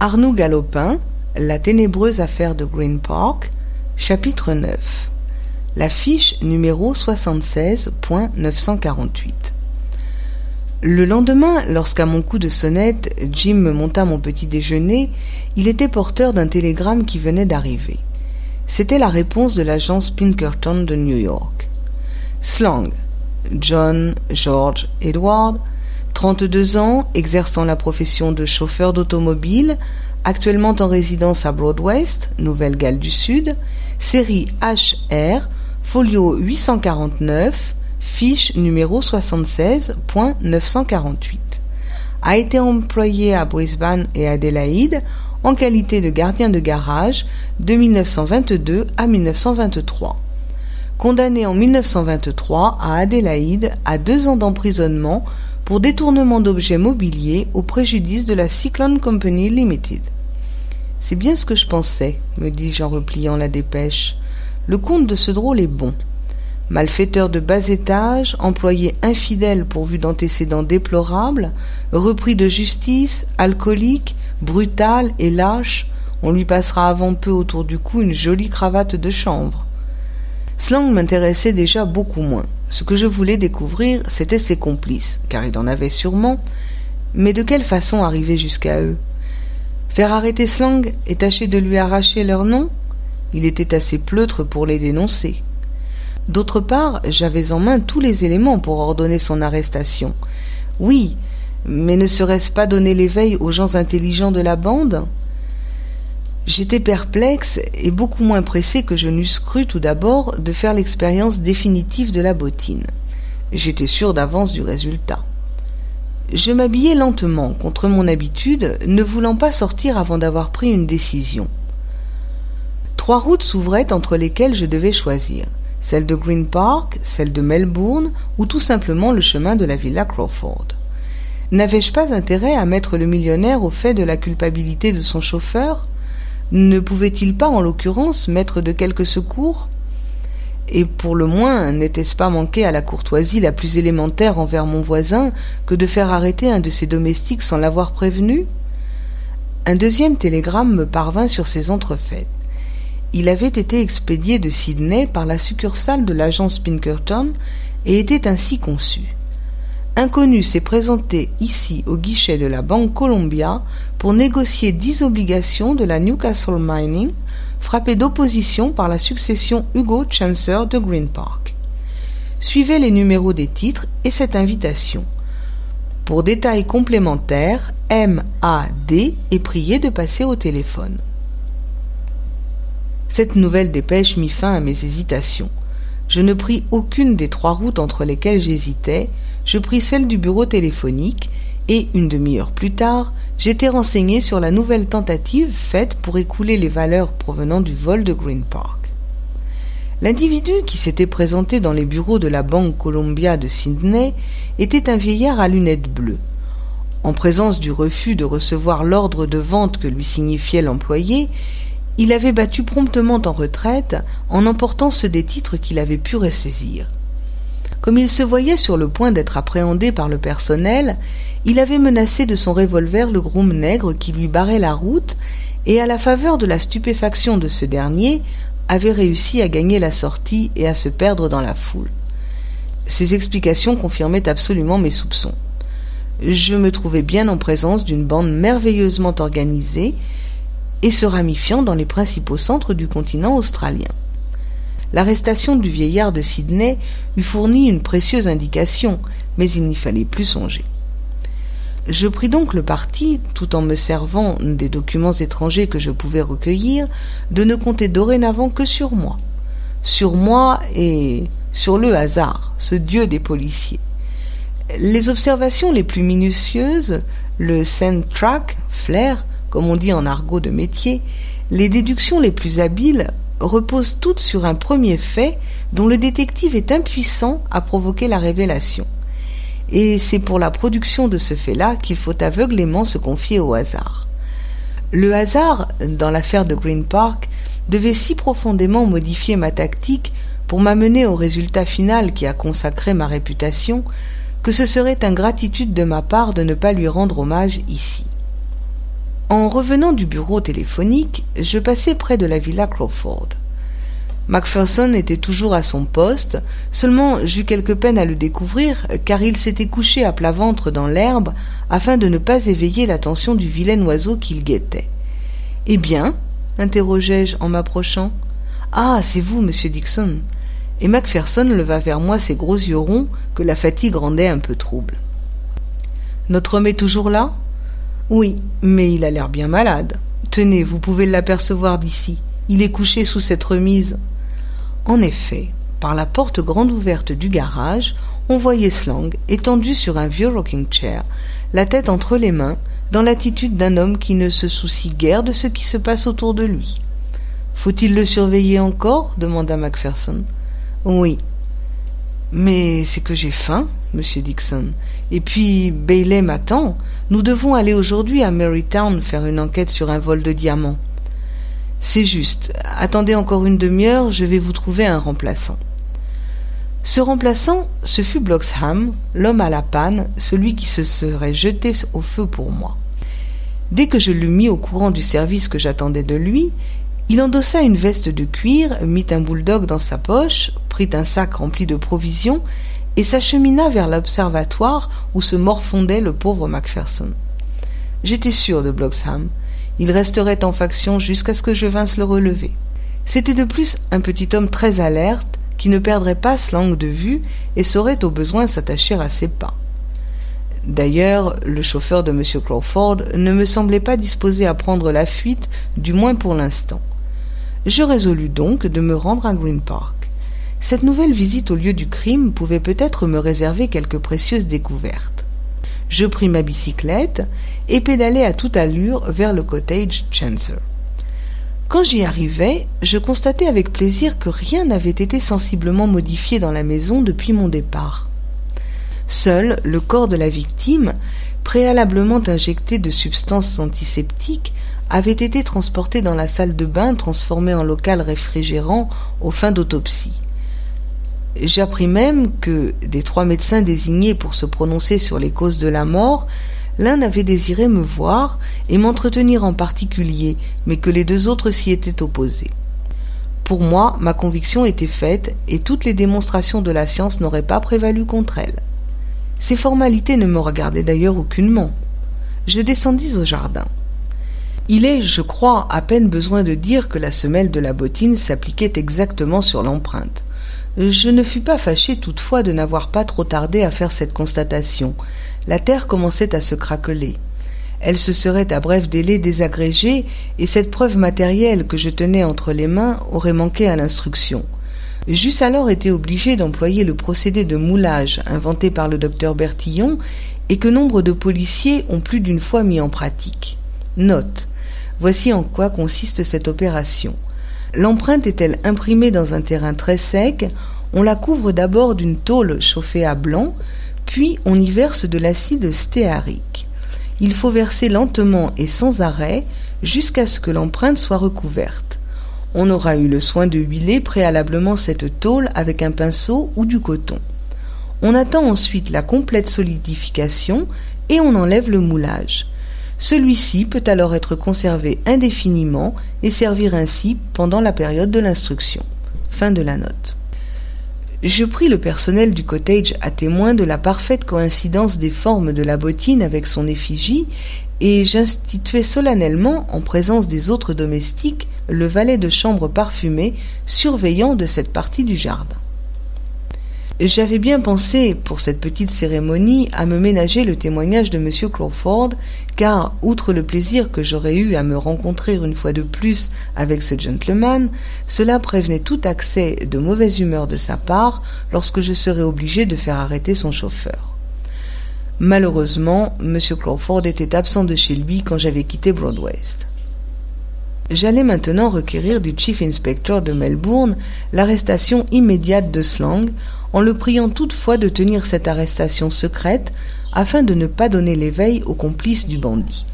Arnoux Galopin, La ténébreuse affaire de Green Park, chapitre 9 La fiche numéro 76.948 Le lendemain, lorsqu'à mon coup de sonnette, Jim me monta mon petit déjeuner, il était porteur d'un télégramme qui venait d'arriver. C'était la réponse de l'agence Pinkerton de New York. Slang. John George Edward, 32 ans, exerçant la profession de chauffeur d'automobile, actuellement en résidence à Broadwest, Nouvelle-Galles du Sud, série HR, folio 849, fiche numéro 76.948. A été employé à Brisbane et Adélaïde en qualité de gardien de garage de 1922 à 1923 condamné en 1923 à Adélaïde à deux ans d'emprisonnement pour détournement d'objets mobiliers au préjudice de la Cyclone Company Limited. C'est bien ce que je pensais, me dis-je en repliant la dépêche. Le compte de ce drôle est bon. Malfaiteur de bas étage, employé infidèle pourvu d'antécédents déplorables, repris de justice, alcoolique, brutal et lâche, on lui passera avant peu autour du cou une jolie cravate de chanvre. Slang m'intéressait déjà beaucoup moins. Ce que je voulais découvrir, c'était ses complices, car il en avait sûrement, mais de quelle façon arriver jusqu'à eux? Faire arrêter Slang et tâcher de lui arracher leur nom? Il était assez pleutre pour les dénoncer. D'autre part, j'avais en main tous les éléments pour ordonner son arrestation. Oui, mais ne serait-ce pas donner l'éveil aux gens intelligents de la bande? J'étais perplexe et beaucoup moins pressé que je n'eusse cru tout d'abord de faire l'expérience définitive de la bottine. J'étais sûr d'avance du résultat. Je m'habillai lentement, contre mon habitude, ne voulant pas sortir avant d'avoir pris une décision. Trois routes s'ouvraient entre lesquelles je devais choisir celle de Green Park, celle de Melbourne ou tout simplement le chemin de la villa Crawford. N'avais-je pas intérêt à mettre le millionnaire au fait de la culpabilité de son chauffeur? Ne pouvait-il pas, en l'occurrence, mettre de quelque secours? Et pour le moins, n'était-ce pas manquer à la courtoisie la plus élémentaire envers mon voisin que de faire arrêter un de ses domestiques sans l'avoir prévenu? Un deuxième télégramme me parvint sur ces entrefaites. Il avait été expédié de Sydney par la succursale de l'agence Pinkerton et était ainsi conçu inconnu s'est présenté ici au guichet de la Banque Columbia pour négocier dix obligations de la Newcastle Mining, frappées d'opposition par la succession Hugo Chancer de Green Park. Suivez les numéros des titres et cette invitation. Pour détails complémentaires, MAD est prié de passer au téléphone. Cette nouvelle dépêche mit fin à mes hésitations. Je ne pris aucune des trois routes entre lesquelles j'hésitais, je pris celle du bureau téléphonique, et, une demi-heure plus tard, j'étais renseigné sur la nouvelle tentative faite pour écouler les valeurs provenant du vol de Green Park. L'individu qui s'était présenté dans les bureaux de la Banque Columbia de Sydney était un vieillard à lunettes bleues. En présence du refus de recevoir l'ordre de vente que lui signifiait l'employé, il avait battu promptement en retraite en emportant ceux des titres qu'il avait pu ressaisir. Comme il se voyait sur le point d'être appréhendé par le personnel, il avait menacé de son revolver le groom nègre qui lui barrait la route, et à la faveur de la stupéfaction de ce dernier, avait réussi à gagner la sortie et à se perdre dans la foule. Ces explications confirmaient absolument mes soupçons. Je me trouvais bien en présence d'une bande merveilleusement organisée, et se ramifiant dans les principaux centres du continent australien. L'arrestation du vieillard de Sydney eût fourni une précieuse indication, mais il n'y fallait plus songer. Je pris donc le parti, tout en me servant des documents étrangers que je pouvais recueillir, de ne compter dorénavant que sur moi. Sur moi et sur le hasard, ce dieu des policiers. Les observations les plus minutieuses, le scent track, flair, comme on dit en argot de métier, les déductions les plus habiles reposent toutes sur un premier fait dont le détective est impuissant à provoquer la révélation. Et c'est pour la production de ce fait-là qu'il faut aveuglément se confier au hasard. Le hasard, dans l'affaire de Green Park, devait si profondément modifier ma tactique pour m'amener au résultat final qui a consacré ma réputation, que ce serait ingratitude de ma part de ne pas lui rendre hommage ici. En revenant du bureau téléphonique, je passai près de la villa Crawford. Macpherson était toujours à son poste, seulement j'eus quelque peine à le découvrir, car il s'était couché à plat ventre dans l'herbe afin de ne pas éveiller l'attention du vilain oiseau qu'il guettait. Eh bien? interrogeai-je en m'approchant. Ah, c'est vous, monsieur Dixon. Et Macpherson leva vers moi ses gros yeux ronds que la fatigue rendait un peu troubles. Notre homme est toujours là? Oui, mais il a l'air bien malade. Tenez, vous pouvez l'apercevoir d'ici. Il est couché sous cette remise. En effet, par la porte grande ouverte du garage, on voyait Slang étendu sur un vieux rocking chair, la tête entre les mains, dans l'attitude d'un homme qui ne se soucie guère de ce qui se passe autour de lui. Faut-il le surveiller encore? demanda Macpherson. Oui. Mais c'est que j'ai faim, monsieur Dixon. Et puis Bailey m'attend. Nous devons aller aujourd'hui à Marytown faire une enquête sur un vol de diamants. C'est juste. Attendez encore une demi-heure, je vais vous trouver un remplaçant. Ce remplaçant, ce fut Bloxham, l'homme à la panne, celui qui se serait jeté au feu pour moi. Dès que je l'eus mis au courant du service que j'attendais de lui, il endossa une veste de cuir, mit un bouledogue dans sa poche, prit un sac rempli de provisions et s'achemina vers l'observatoire où se morfondait le pauvre Macpherson. J'étais sûr de Bloxham. Il resterait en faction jusqu'à ce que je vinsse le relever. C'était de plus un petit homme très alerte, qui ne perdrait pas langue de vue et saurait au besoin s'attacher à ses pas. D'ailleurs, le chauffeur de M. Crawford ne me semblait pas disposé à prendre la fuite, du moins pour l'instant. Je résolus donc de me rendre à Green Park. Cette nouvelle visite au lieu du crime pouvait peut-être me réserver quelques précieuses découvertes je pris ma bicyclette et pédalai à toute allure vers le cottage Chancellor. Quand j'y arrivai, je constatai avec plaisir que rien n'avait été sensiblement modifié dans la maison depuis mon départ. Seul le corps de la victime, préalablement injecté de substances antiseptiques, avait été transporté dans la salle de bain transformée en local réfrigérant aux fins d'autopsie. J'appris même que, des trois médecins désignés pour se prononcer sur les causes de la mort, l'un avait désiré me voir et m'entretenir en particulier, mais que les deux autres s'y étaient opposés. Pour moi, ma conviction était faite, et toutes les démonstrations de la science n'auraient pas prévalu contre elle. Ces formalités ne me regardaient d'ailleurs aucunement. Je descendis au jardin. Il est, je crois, à peine besoin de dire que la semelle de la bottine s'appliquait exactement sur l'empreinte. Je ne fus pas fâché toutefois de n'avoir pas trop tardé à faire cette constatation. La terre commençait à se craqueler. Elle se serait à bref délai désagrégée, et cette preuve matérielle que je tenais entre les mains aurait manqué à l'instruction. J'eusse alors été obligé d'employer le procédé de moulage inventé par le docteur Bertillon et que nombre de policiers ont plus d'une fois mis en pratique. Note. Voici en quoi consiste cette opération. L'empreinte est-elle imprimée dans un terrain très sec? On la couvre d'abord d'une tôle chauffée à blanc, puis on y verse de l'acide stéarique. Il faut verser lentement et sans arrêt jusqu'à ce que l'empreinte soit recouverte. On aura eu le soin de huiler préalablement cette tôle avec un pinceau ou du coton. On attend ensuite la complète solidification et on enlève le moulage. Celui-ci peut alors être conservé indéfiniment et servir ainsi pendant la période de l'instruction. Je pris le personnel du cottage à témoin de la parfaite coïncidence des formes de la bottine avec son effigie, et j'instituai solennellement, en présence des autres domestiques, le valet de chambre parfumé surveillant de cette partie du jardin. J'avais bien pensé, pour cette petite cérémonie, à me ménager le témoignage de M. Crawford, car, outre le plaisir que j'aurais eu à me rencontrer une fois de plus avec ce gentleman, cela prévenait tout accès de mauvaise humeur de sa part lorsque je serais obligé de faire arrêter son chauffeur. Malheureusement, M. Crawford était absent de chez lui quand j'avais quitté Broadwest. J'allais maintenant requérir du chief inspector de Melbourne l'arrestation immédiate de Slang, en le priant toutefois de tenir cette arrestation secrète afin de ne pas donner l'éveil aux complices du bandit.